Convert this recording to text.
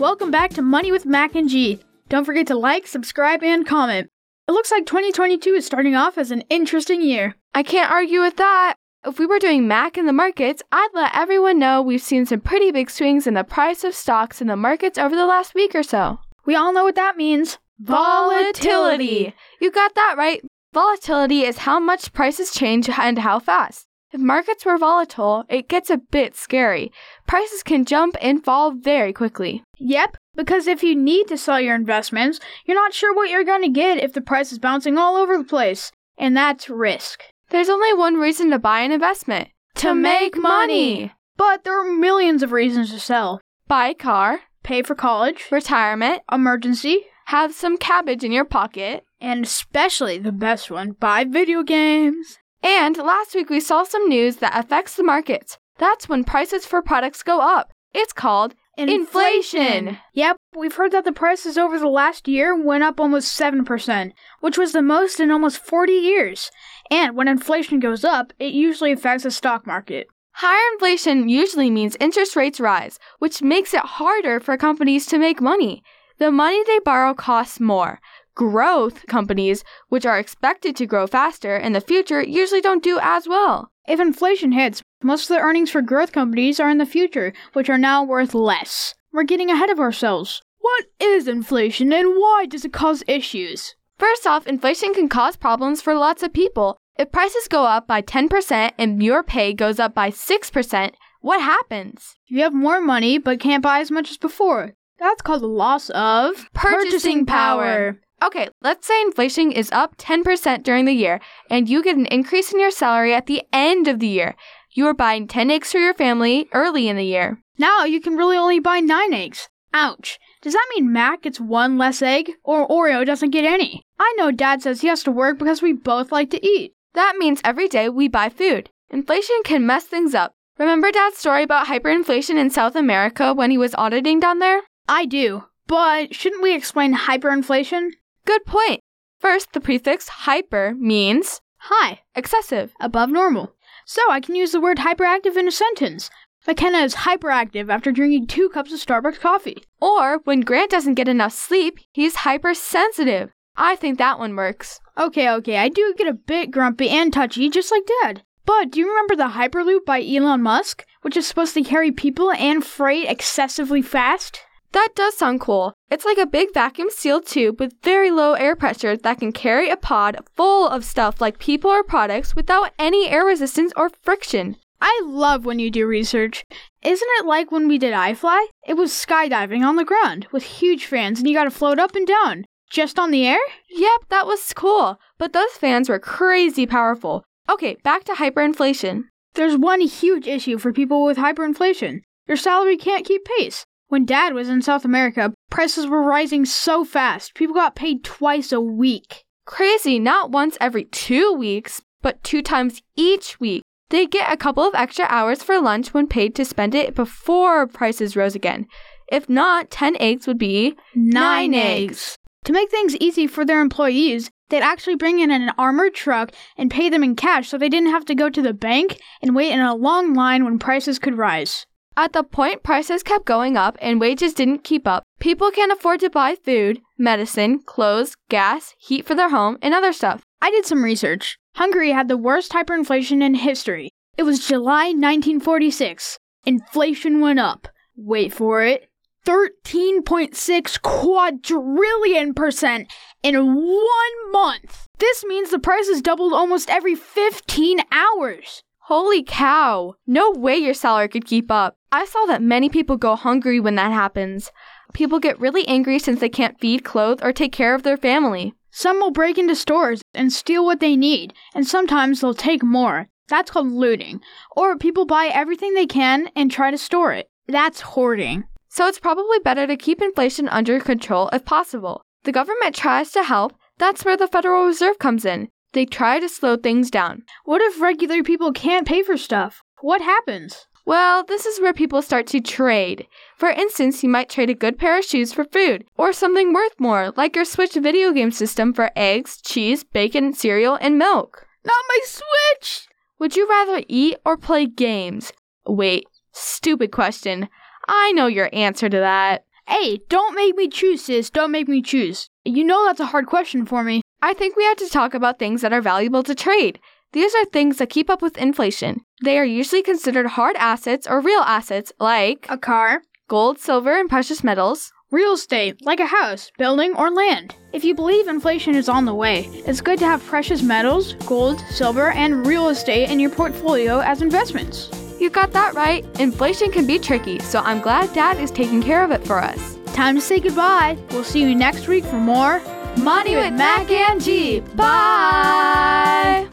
Welcome back to Money with Mac and G. Don't forget to like, subscribe, and comment. It looks like 2022 is starting off as an interesting year. I can't argue with that. If we were doing Mac in the markets, I'd let everyone know we've seen some pretty big swings in the price of stocks in the markets over the last week or so. We all know what that means. Volatility. You got that right. Volatility is how much prices change and how fast. If markets were volatile, it gets a bit scary. Prices can jump and fall very quickly. Yep, because if you need to sell your investments, you're not sure what you're going to get if the price is bouncing all over the place. And that's risk. There's only one reason to buy an investment to make money. But there are millions of reasons to sell. Buy a car, Pay for college, retirement, emergency, have some cabbage in your pocket. and especially the best one, buy video games. And last week we saw some news that affects the markets. That's when prices for products go up. It's called inflation. Yep, we've heard that the prices over the last year went up almost 7%, which was the most in almost 40 years. And when inflation goes up, it usually affects the stock market. Higher inflation usually means interest rates rise, which makes it harder for companies to make money. The money they borrow costs more. Growth companies, which are expected to grow faster in the future, usually don't do as well. If inflation hits, most of the earnings for growth companies are in the future, which are now worth less. We're getting ahead of ourselves. What is inflation and why does it cause issues? First off, inflation can cause problems for lots of people. If prices go up by 10% and your pay goes up by 6%, what happens? You have more money but can't buy as much as before. That's called the loss of Purchasing power. Okay, let's say inflation is up 10% during the year and you get an increase in your salary at the end of the year. You are buying 10 eggs for your family early in the year. Now you can really only buy nine eggs. Ouch. Does that mean Mac gets one less egg, or Oreo doesn't get any? I know Dad says he has to work because we both like to eat. That means every day we buy food. Inflation can mess things up. Remember Dad's story about hyperinflation in South America when he was auditing down there? I do. But shouldn't we explain hyperinflation? Good point. First, the prefix hyper means High, excessive. above normal. So I can use the word hyperactive in a sentence. McKenna is hyperactive after drinking two cups of Starbucks coffee. Or when Grant doesn't get enough sleep, he's hypersensitive. I think that one works. Okay, okay, I do get a bit grumpy and touchy, just like Dad. But do you remember the Hyperloop by Elon Musk, which is supposed to carry people and freight excessively fast? That does sound cool. It's like a big vacuum sealed tube with very low air pressure that can carry a pod full of stuff like people or products without any air resistance or friction. I love when you do research. Isn't it like when we did iFly? It was skydiving on the ground with huge fans and you gotta float up and down. Just on the air? Yep, that was cool, but those fans were crazy powerful. Okay, back to hyperinflation. There's one huge issue for people with hyperinflation. Your salary can't keep pace. When Dad was in South America, prices were rising so fast, people got paid twice a week. Crazy, not once every two weeks, but two times each week. They get a couple of extra hours for lunch when paid to spend it before prices rose again. If not, 10 eggs would be Nine eggs. To make things easy for their employees, they'd actually bring in an armored truck and pay them in cash so they didn't have to go to the bank and wait in a long line when prices could rise. At the point prices kept going up and wages didn't keep up, people can't afford to buy food, medicine, clothes, gas, heat for their home, and other stuff. I did some research. Hungary had the worst hyperinflation in history. It was July 1946. Inflation went up. Wait for it. 13.6 quadrillion percent in one month. This means the prices doubled almost every 15 hours. Holy cow! No way your salary could keep up. I saw that many people go hungry when that happens. People get really angry since they can't feed, clothe, or take care of their family. Some will break into stores and steal what they need, and sometimes they'll take more. That's called looting. Or people buy everything they can and try to store it. That's hoarding. So it's probably better to keep inflation under control if possible. The government tries to help, that's where the Federal Reserve comes in. They try to slow things down. What if regular people can't pay for stuff? What happens? Well, this is where people start to trade. For instance, you might trade a good pair of shoes for food, or something worth more, like your Switch video game system for eggs, cheese, bacon, cereal, and milk. Not my Switch! Would you rather eat or play games? Wait, stupid question. I know your answer to that. Hey, don't make me choose, sis. Don't make me choose. You know that's a hard question for me. I think we have to talk about things that are valuable to trade. These are things that keep up with inflation. They are usually considered hard assets or real assets like A car, gold, silver, and precious metals. real estate, like a house, building, or land. If you believe inflation is on the way, it's good to have precious metals, gold, silver, and real estate in your portfolio as investments. You got that right. Inflation can be tricky, so I'm glad Dad is taking care of it for us. Time to say goodbye. We'll see you next week for more Money with Mac and G. Bye.